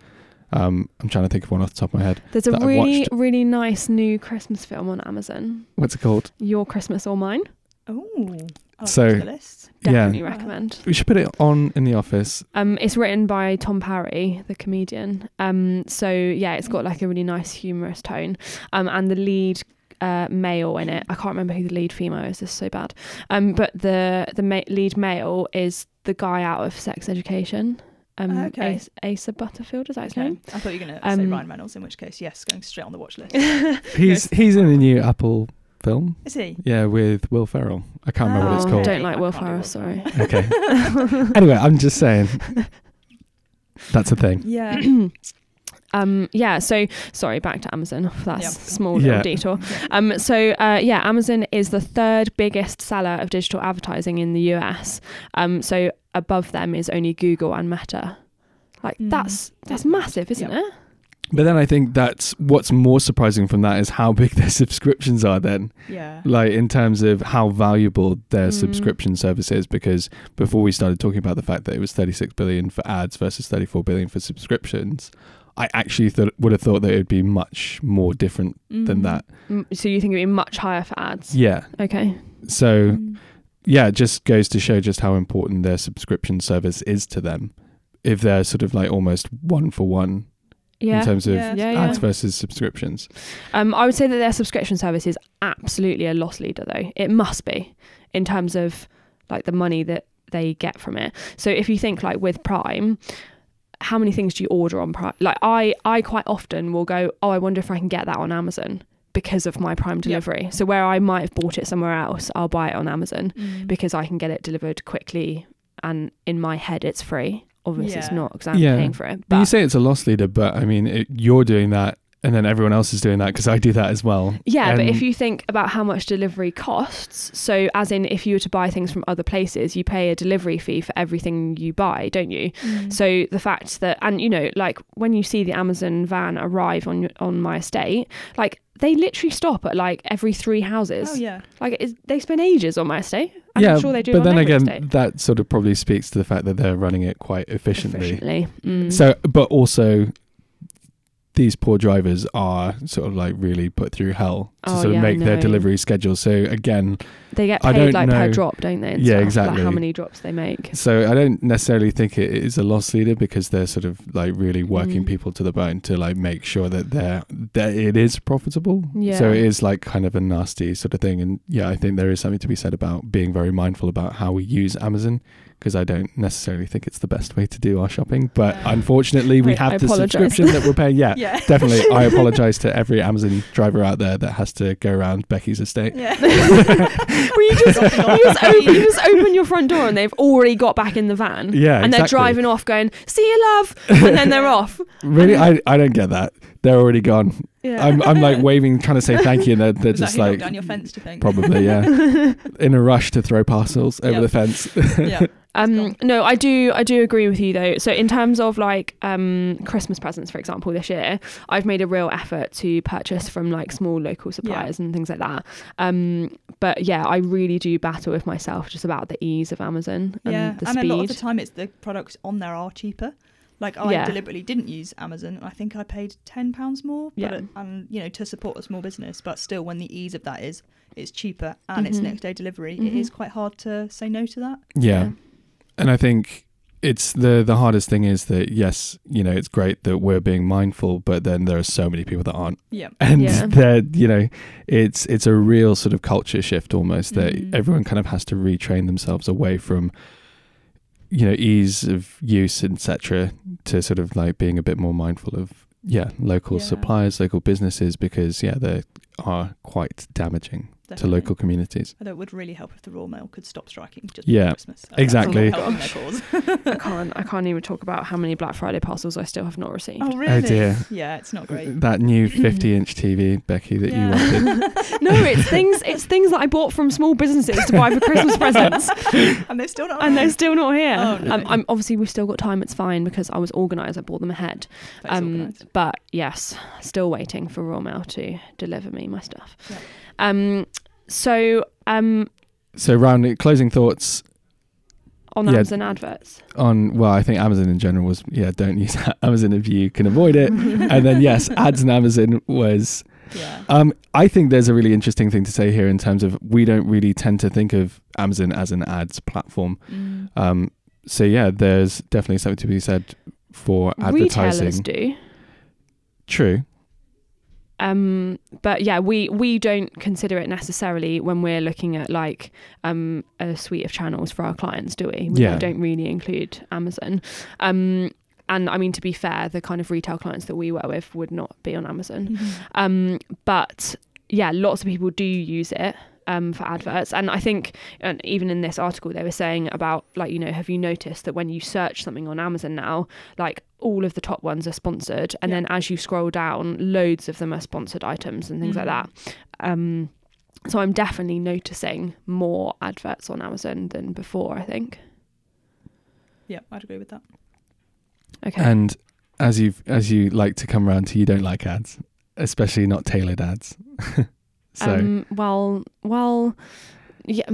Um, I'm trying to think of one off the top of my head. There's a really, really nice new Christmas film on Amazon. What's it called? Your Christmas or Mine. Oh, So- add it to the list. Definitely Yeah, recommend. we should put it on in the office. Um, it's written by Tom Parry, the comedian. Um, so yeah, it's got like a really nice humorous tone. Um, and the lead uh, male in it, I can't remember who the lead female is. This is so bad. Um, but the the ma- lead male is the guy out of Sex Education. Um, Okay. Asa, Asa Butterfield is that his Okay. name? I thought you were going to say Um, Ryan Reynolds, in which case, yes, going straight on the watch list. He's he's in the new Apple film. Is he? Yeah, with Will Ferrell. I can't remember what it's Oh, called. Don't like I Will can't Ferrell. Will Sorry. Okay. anyway, I'm just saying. That's a thing. Yeah. Um, yeah, so sorry, back to Amazon for that small little Yeah. detour. Um, so uh, yeah, Amazon is the third biggest seller of digital advertising in the US. Um, so above them is only Google and Meta. Like Mm. that's that's massive, isn't Yeah. it? But then I think that's what's more surprising from that is how big their subscriptions are then. Yeah. Like in terms of how valuable their Mm. subscription service is because before we started talking about the fact that it was 36 billion for ads versus 34 billion for subscriptions, I actually thought would have thought that it would be much more different than Mm. that. Mm, So you think it'd be much higher for ads? Yeah. Okay. So Mm. yeah, it just goes to show just how important their subscription service is to them. If they're sort of like almost one for one Yeah. in terms of Yeah, Yeah, yeah. ads versus subscriptions. Um, I would say that their subscription service is absolutely a loss leader, though. It must be in terms of like the money that they get from it. So if you think like with Prime, how many things do you order on Prime? Like I, I quite often will go, oh, I wonder if I can get that on Amazon because of my Prime delivery. So where I might have bought it somewhere else, I'll buy it on Amazon Mm. because I can get it delivered quickly, and in my head it's free. Obviously, it's not because I'm Yeah. paying for it. But you say it's a loss leader, but I mean, it, you're doing that, and then everyone else is doing that because I do that as well. Yeah, but if you think about how much delivery costs, so as in if you were to buy things from other places, you pay a delivery fee for everything you buy, don't you? Mm. So the fact that, and you know, like when you see the Amazon van arrive on on my estate, like they literally stop at like every three houses. Oh yeah. Like it's, they spend ages on my estate. I'm yeah, sure they do. but on then every again, estate. that sort of probably speaks to the fact that they're running it quite efficiently. efficiently. Mm. So, but also, these poor drivers are sort of like really put through hell to Oh, sort of yeah, make their delivery schedule. So again, they get paid like per drop, don't they? and Yeah, stuff, exactly. Like how many drops they make. so I don't necessarily think it is a loss leader because they're sort of like really working Mm. people to the bone to like make sure that they're that it is profitable. Yeah. So it is like kind of a nasty sort of thing. And yeah, I think there is something to be said about being very mindful about how we use Amazon because I don't necessarily think it's the best way to do our shopping. But Yeah. unfortunately, we I- have I the apologise. subscription that we're paying. Yeah, Yeah. definitely. I apologize to every Amazon driver out there that has to go around Becky's estate. Yeah. Well, you just, you, just open, you just open your front door and they've already got back in the van. Yeah, And they're exactly. driving off going, see you, love. And then they're off. Really, I, I don't get that. They're already gone. Yeah. I'm I'm like waving, trying to say thank you, and they're, they're just like down your fence, do you think? probably yeah, in a rush to throw parcels over Yep. the fence. yeah. Um, no, I do. I do agree with you though. So in terms of like um, Christmas presents, for example, this year, I've made a real effort to purchase from like small local suppliers and things like that. Um, but yeah, I really do battle with myself just about the ease of Amazon and yeah, the and speed. a lot of the time, it's the products on there are cheaper. Like I Yeah. deliberately didn't use Amazon, and I think I paid ten pounds more. But Yeah. it- and you know to support a small business, but still, when the ease of that is it's cheaper and it's Mhm. next day delivery, Mhm. it is quite hard to say no to that. yeah. And I think it's the the hardest thing is that yes, you know, it's great that we're being mindful, but then there are so many people that aren't, Yeah. and Yeah. they're you know, it's it's a real sort of culture shift almost that Mhm. everyone kind of has to retrain themselves away from you know ease of use etc to sort of like being a bit more mindful of yeah local Yeah. suppliers local businesses because yeah they are quite damaging to local communities Although it would really help if the Royal Mail could stop striking just Yeah, Christmas. Uh, that's exactly. not helping their cause. I can't. I can't even talk about how many Black Friday parcels I still have not received. Oh really? Oh dear. Yeah, it's not great. that new 50 inch tv becky that you wanted no, it's things. It's things that I bought from small businesses to buy for Christmas presents, and they're still not. and they're still not here. Oh, no. um, I'm obviously we've still got time. It's fine because I was organised. I bought them ahead. That's Um, organised. but yes, still waiting for Royal Mail to deliver me my stuff. Yeah. Um, so um, so round closing thoughts on Yeah. Amazon adverts. on well i think amazon in general was yeah don't use amazon if you can avoid it and then yes ads on amazon was yeah. Um, I think there's a really interesting thing to say here in terms of we don't really tend to think of Amazon as an ads platform. Mm. Um, so yeah, there's definitely something to be said for advertising. Retailers do. True. Um but yeah we we don't consider it necessarily when we're looking at like um a suite of channels for our clients do we we Yeah. don't really include amazon um and i mean to be fair the kind of retail clients that we work with would not be on amazon Mhm. um but yeah lots of people do use it um, for adverts and i think and even in this article they were saying about like you know have you noticed that when you search something on amazon now like all of the top ones are sponsored and Yeah. then as you scroll down loads of them are sponsored items and things like Mhm. that um so i'm definitely noticing more adverts on amazon than before i think Yeah, I'd agree with that. okay And as you as you like to come around to, you don't like ads, especially not tailored ads. so um well well yeah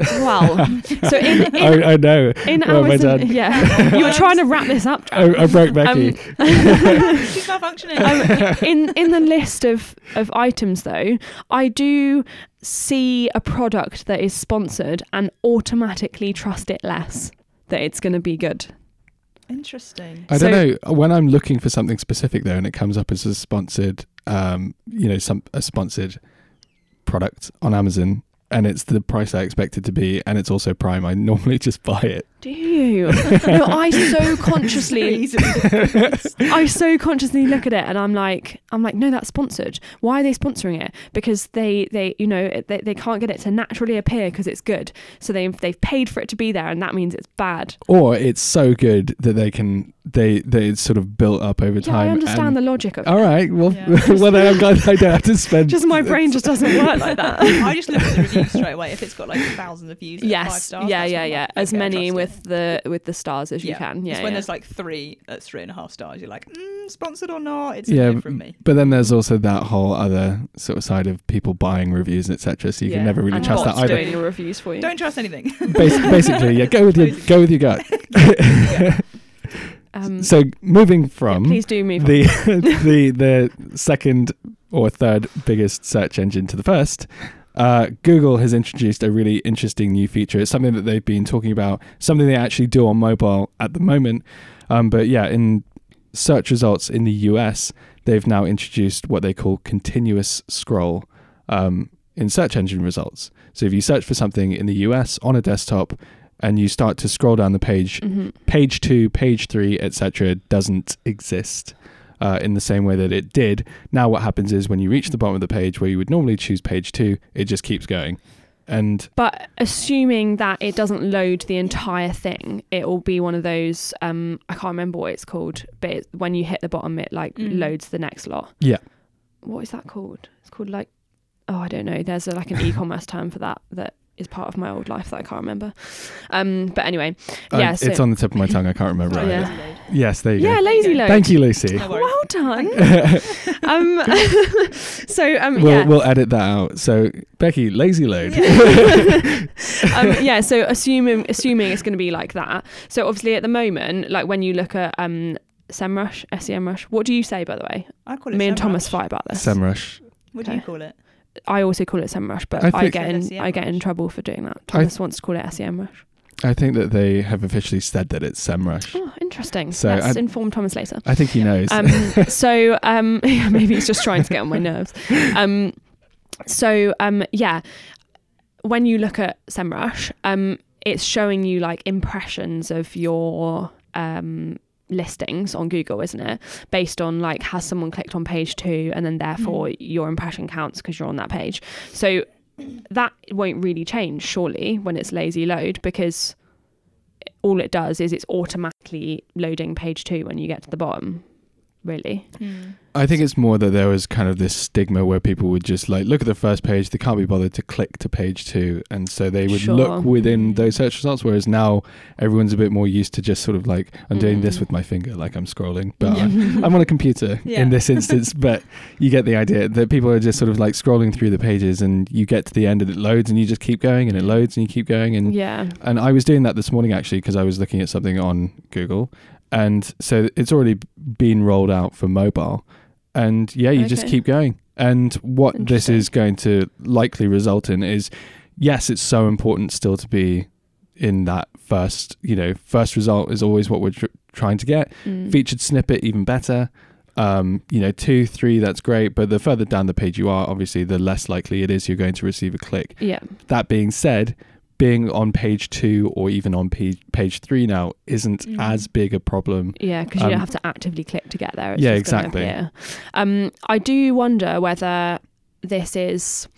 well so in, in I, I know. in Well, my Amazon, dad- yeah, you were trying to wrap this up. I, I broke Becky. She's malfunctioning. Um, in in the list of of items, though, I do see a product that is sponsored and automatically trust it less that it's going to be good. Interesting. I don't know when I'm looking for something specific though, and it comes up as a sponsored, um, you know, some a sponsored product on Amazon, and it's the price I expect it to be, and it's also Prime. I normally just buy it. Do you? no, I so consciously. I so consciously look at it, and I'm like, I'm like, no, that's sponsored. Why are they sponsoring it? Because they, they, you know, they, they can't get it to naturally appear because it's good. So they've they've paid for it to be there, and that means it's bad. Or it's so good that they can they they sort of built up over Yeah, time. I understand and- the logic of All it. right, well, Yeah. well then I'm glad I don't have to spend. Just my brain just doesn't work like that. I just look at the reviews straight away. If it's got like thousands of views, and five yes, stars, yeah, yeah, yeah. like, As okay, many with it. the with the stars as you can. Yeah, It's when there's like three that's three and a half stars. You're like, mm, sponsored or not? It's Yeah, from me. But then there's also that whole other sort of side of people buying reviews, etc. So you Yeah. can never really and trust that bots either. doing your reviews for you. Don't trust anything. Bas- basically, yeah, go with your go with your gut. Um, so moving yeah, from please do move the the the second or third biggest search engine to the first, uh, Google has introduced a really interesting new feature. It's something that they've been talking about, something they actually do on mobile at the moment. Um, but yeah, in search results in the US, they've now introduced what they call continuous scroll um, in search engine results. So if you search for something in the US on a desktop and you start to scroll down the page, Mhm. page two, page three, etc., doesn't exist uh, in the same way that it did. Now, what happens is when you reach the bottom of the page where you would normally choose page two, it just keeps going. And But assuming that it doesn't load the entire thing, it will be one of those. Um, I can't remember what it's called, but it, when you hit the bottom, it like Mm. loads the next lot. Yeah. What is that called? It's called like. Oh, I don't know. There's a, like an e-commerce term for that that is part of my old life that I can't remember. Um, but anyway, uh, Yeah, so- it's on the tip of my tongue. I can't remember. Oh, it. yeah. Yes, there you yeah, go. Yeah, lazy load. Thank you, Lucy. No. Well done. um, so um, we'll, yeah. we'll edit that out. So, Becky, lazy load. um, yeah, so assuming assuming it's going to be like that. So obviously at the moment, like when you look at um, SEMrush, SEMrush, what do you say by the way? I call it Me and Thomas fight about this. Semrush. What do you call it? I also call it SEMrush, but I I, get in Said I get in trouble for doing that. I- Thomas wants to call it SEMrush. I think that they have officially said that it's SEMrush. Oh, interesting. So Let's I- inform Thomas later. I think he knows. Um, so um, yeah, maybe he's just trying to get on my nerves. Um, so um, yeah, when you look at SEMrush, um, it's showing you like impressions of your um, listings on Google, isn't it? Based on like has someone clicked on page two, and then therefore mm. your impression counts because you're on that page. So that won't really change, surely, when it's lazy load because all it does is it's automatically loading page two when you get to the bottom. Really? I think it's more that there was kind of this stigma where people would just like look at the first page, they can't be bothered to click to page two, and so they would Sure. look within those search results. Whereas now everyone's a bit more used to just sort of like I'm doing this Mm. with my finger, like I'm scrolling, but Yeah. I'm, I'm on a computer Yeah. in this instance. But you get the idea that people are just sort of like scrolling through the pages, and you get to the end and it loads, and you just keep going, and it loads, and you keep going, and Yeah. and I was doing that this morning actually because I was looking at something on Google, and so it's already been rolled out for mobile, and yeah, you just keep going. And what this is going to likely result in is, yes, it's so important still to be in that first, you know, first result is always what we're tr- trying to get. Mm. Featured snippet even better. Um, you know, two, three, that's great. But the further down the page you are, obviously, the less likely it is you're going to receive a click. Yeah. That being said, being on page two or even on page, page three now isn't Mm. as big a problem. Yeah, because you Um, don't have to actively click to get there. It's Yeah, exactly. Um, I do wonder whether this is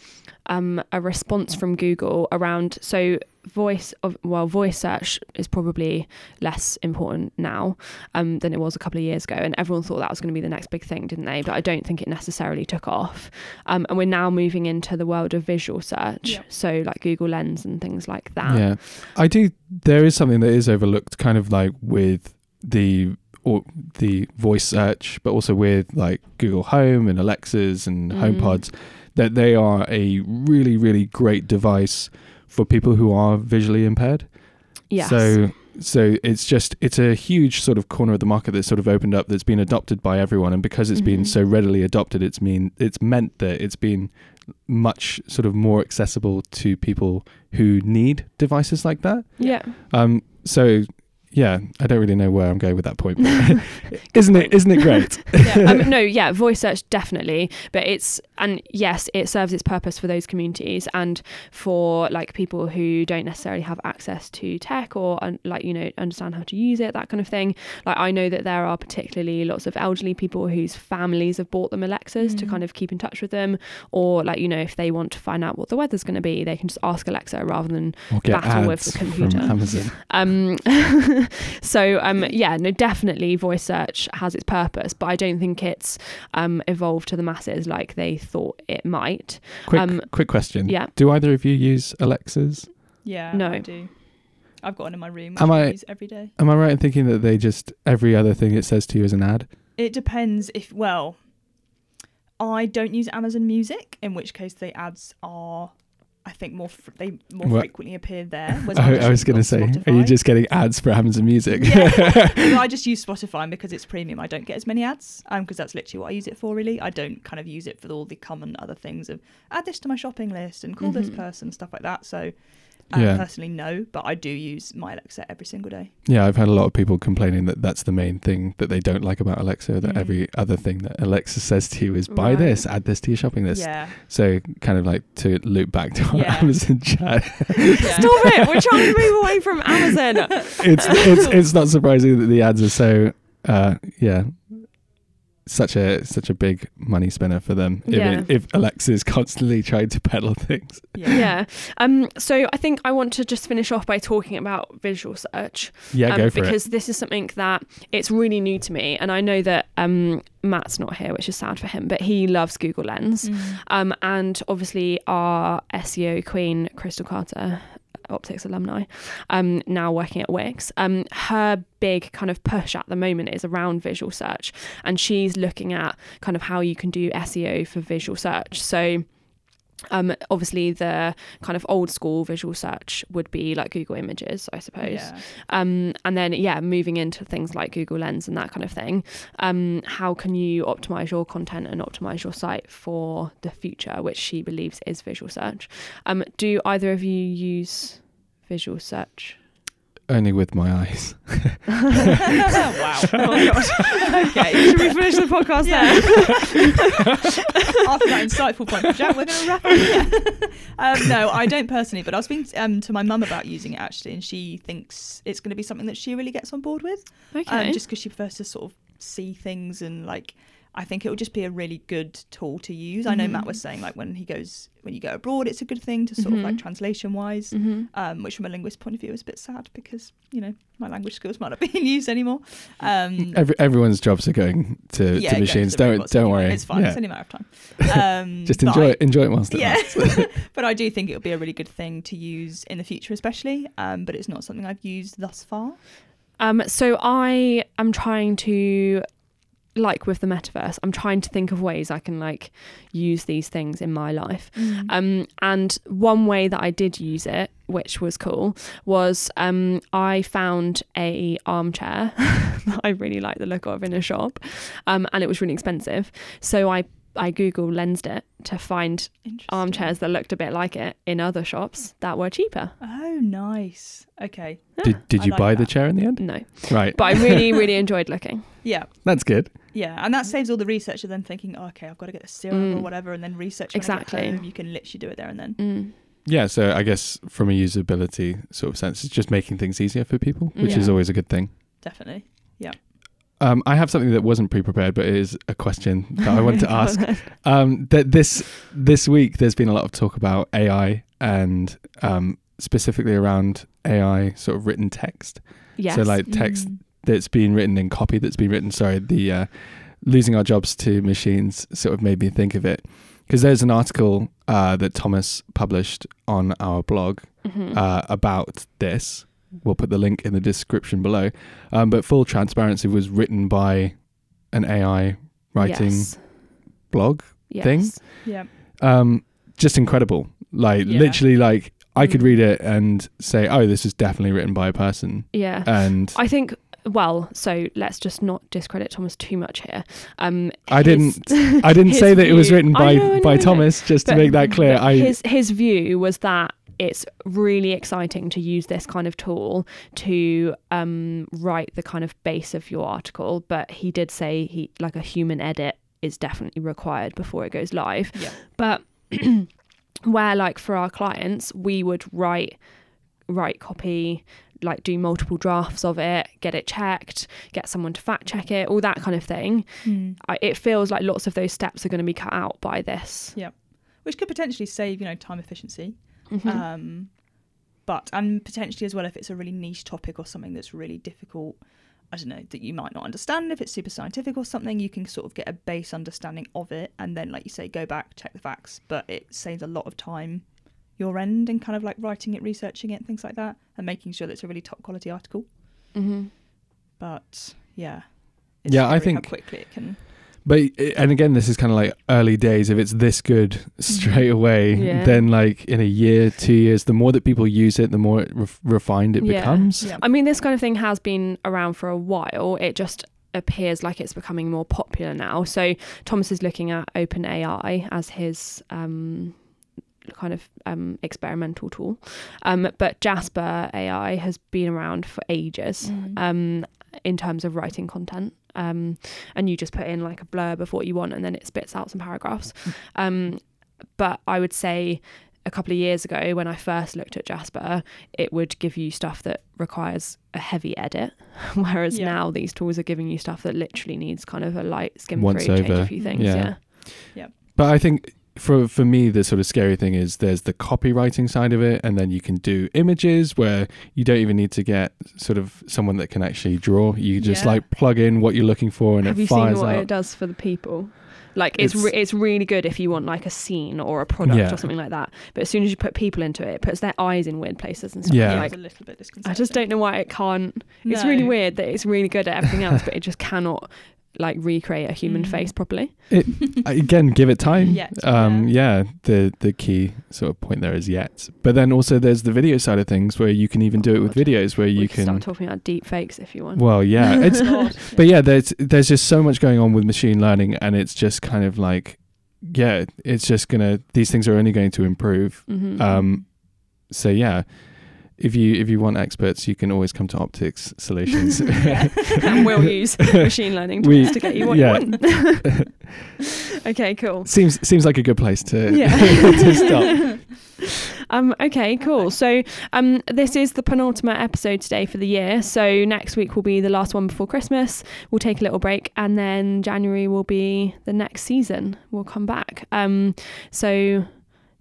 um, a response from Google around so voice of well voice search is probably less important now um, than it was a couple of years ago and everyone thought that was going to be the next big thing didn't they but i don't think it necessarily took off um, and we're now moving into the world of visual search Yeah. so like google lens and things like that Yeah, I do. There is something that is overlooked, kind of like with the or the voice search, but also with like Google Home and Alexas and Mm. HomePods, that they are a really, really great device for people who are visually impaired. yes So so it's just it's a huge sort of corner of the market that's sort of opened up that's been adopted by everyone and because it's been Mhm. so readily adopted it's mean it's meant that it's been much sort of more accessible to people who need devices like that. yeah Um so yeah, I don't really know where I'm going with that point. Isn't it isn't it great? Yeah. um, no, yeah, voice search definitely, but it's and yes, it serves its purpose for those communities and for like people who don't necessarily have access to tech or un- like you know understand how to use it, that kind of thing. Like I know that there are particularly lots of elderly people whose families have bought them Alexas to Mm. kind of keep in touch with them, or like you know if they want to find out what the weather's going to be, they can just ask Alexa rather than Battle with the computer. Amazon. um, so um, yeah, no, definitely voice search has its purpose, but I don't think it's um, evolved to the masses like they thought it might. Quick Um, quick question. Yeah. Do either of you use Alexas? Yeah, No. I do. I've got one in my room. Which Am I I- use every day. Am I right in thinking that they just every other thing it says to you is an ad? It depends if well, I don't use Amazon Music, in which case the ads are, I think more fr- they more What? frequently appear there. I, I was going to say, are you just getting ads for Amazon Music? Yeah. I just use Spotify because it's premium. I don't get as many ads, um, because that's literally what I use it for. Really, I don't kind of use it for all the common other things of add this to my shopping list and call this Mhm. person stuff like that. So, um, Yeah. personally, no, but I do use my Alexa every single day. Yeah, I've had a lot of people complaining that that's the main thing that they don't like about Alexa. That Mm. every other thing that Alexa says to you is buy Right. this, add this to your shopping list. Yeah, So kind of like to loop back to our Yeah. Amazon chat. Yeah. Stop it! We're trying to move away from Amazon. it's it's it's not surprising that the ads are so uh yeah such a such a big money spinner for them if, Yeah. it, if Alexa is constantly trying to peddle things. yeah. Um. So I think I want to just finish off by talking about visual search. Yeah, um, go for because this is something that it's really new to me, and I know that um, Matt's not here, which is sad for him, but he loves Google Lens, Mm. um, and obviously our SEO queen Crystal Carter. Optix alumni, um, now working at Wix. Um, her big kind of push at the moment is around visual search, and she's looking at kind of how you can do SEO for visual search. So, um, obviously, the kind of old school visual search would be like Google Images, I suppose. Yeah. Um, and then, yeah, moving into things like Google Lens and that kind of thing. Um, how can you optimize your content and optimize your site for the future, which she believes is visual search? Um, do either of you use visual search? Only with my eyes. wow. Oh, gosh. okay. Should we finish the podcast Yeah. there? After that insightful point from Jack, we're going to wrap it. Yeah. Um, no, I don't personally, but I was speaking um, to my mum about using it actually, and she thinks it's going to be something that she really gets on board with. Okay. um, just because she prefers to sort of see things and like I think it would just be a really good tool to use. I know Matt Mhm. was saying like when he goes when you go abroad, it's a good thing to sort of like Mhm. translation wise. hmm Um, which from a linguist point of view is a bit sad because you know my language skills might not be in use anymore. Um, Every, everyone's jobs are going to, yeah, to it goes machines. the Don't don't anyway. worry. It's fine. Yeah. It's only a matter of time. Um, Just enjoy I- it. Enjoy it whilst it Yeah, lasts. but I do think it would be a really good thing to use in the future, especially. Um, but it's not something I've used thus far. Um, so I am trying to, like with the metaverse, I'm trying to think of ways I can like use these things in my life. Um, and one way that I did use it, which was cool, was um, I found a armchair that I really like the look of in a shop, um, and it was really expensive. So I I Google lensed it to find armchairs that looked a bit like it in other shops that were cheaper. Oh, nice. Okay. Did Did you like buy the chair in the end? No, Right. but I really really enjoyed looking. Yeah. That's good. Yeah, and that saves all the research of then thinking, oh, okay, I've got to get the serum or Mm. whatever, and then research. when I get Exactly. home. You can literally do it there and then. Mm. Yeah. So I guess from a usability sort of sense, it's just making things easier for people, which is always a good thing. Definitely. Um, I have something that wasn't pre-prepared, but it is a question that I want to ask. Um, that this this week there's been a lot of talk about AI and um, specifically around AI sort of written text. Yes. So like text Mm. That's been written in copy that's been written. Sorry, the uh, losing our jobs to machines sort of made me think of it because there's an article uh, that Thomas published on our blog Mhm. uh, about this. We'll put the link in the description below. Um, but full transparency was written by an AI writing yes. blog. thing? Yes. Yeah. um just incredible like Yeah. literally like i could Mm. read it and say oh this is definitely written by a person Yeah. and I think. Well, so let's just not discredit Thomas too much here. Um, I his- didn't- i didn't say that it was written by know, by know, thomas just to make that clear i his his view was that it's really exciting to use this kind of tool to um, write the kind of base of your article. But he did say he like a human edit is definitely required before it goes live. Yeah. But where like for our clients, we would write write copy like do multiple drafts of it get it checked get someone to fact check it all that kind of thing Mm. I, it feels like lots of those steps are going to be cut out by this Yeah, Which could potentially save, you know, time efficiency. Mhm. Um, but and potentially as well if it's a really niche topic or something that's really difficult. I don't know that you might not understand if it's super scientific or something. You can sort of get a base understanding of it, and then, like you say, go back check the facts. But it saves a lot of time your end and kind of like writing it, researching it, things like that, and making sure that it's a really top quality article. Mhm. But yeah, it's Yeah, I scary how think- quickly it can. but and again this is kind of like early days if it's this good straight away Yeah. then like in a year two years the more that people use it the more it ref- refined it Yeah. becomes Yeah. I mean, this kind of thing has been around for a while. It just appears like it's becoming more popular now. So Thomas is looking at OpenAI as his um, kind of um, experimental tool, um, but Jasper AI has been around for ages Mm. um, in terms of writing content. Um, and you just put in like a blurb of what you want, and then it spits out some paragraphs. Um, but I would say a couple of years ago, when I first looked at Jasper, it would give you stuff that requires a heavy edit, whereas Yeah. now these tools are giving you stuff that literally needs kind of a light skim Once through, change over. a few things. Yeah. Yeah. But I think for for me, the sort of scary thing is there's the copywriting side of it, and then you can do images where you don't even need to get sort of someone that can actually draw. You just Yeah. like plug in what you're looking for, and Have it you seen what out. it does for the people? Like it's It's- re- it's really good if you want like a scene or a product Yeah. or something like that. But as soon as you put people into it, it puts their eyes in weird places and stuff. Yeah. You're Like a little bit I just don't know why it can't. It's really weird that it's really good at everything else, but it just cannot like recreate a human Mm. face properly. It, Again, give it time. Yet, um, yeah. The the key sort of point there is yet. But then also there's the video side of things where you can even do it with videos where we you can start talking about deep fakes if you want. Well, yeah. It's but yeah, there's there's just so much going on with machine learning, and it's just kind of like, yeah, it's just gonna. These things are only going to improve. Mhm. Um, so yeah, if you if you want experts, you can always come to Optix Solutions. and we'll use machine learning We- tools to get you what yeah. you want. okay, cool. seems seems like a good place to Yeah. to stop. Um, okay, cool. So um, this is the penultimate episode today for the year. So next week will be the last one before Christmas. We'll take a little break, and then January will be the next season. We'll come back. Um, so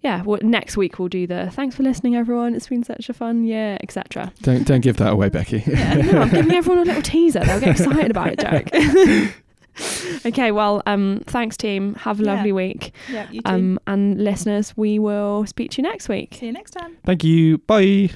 yeah, well, next week we'll do the thanks for listening, everyone. It's been such a fun year, etc. Don't don't give that away, Becky. no, I'm giving everyone a little teaser. They'll get excited about it, Derek. okay, well, um, thanks, team. Have a Yeah. lovely week. Yeah, you too. Um, and listeners, we will speak to you next week. See you next time. Thank you. Bye.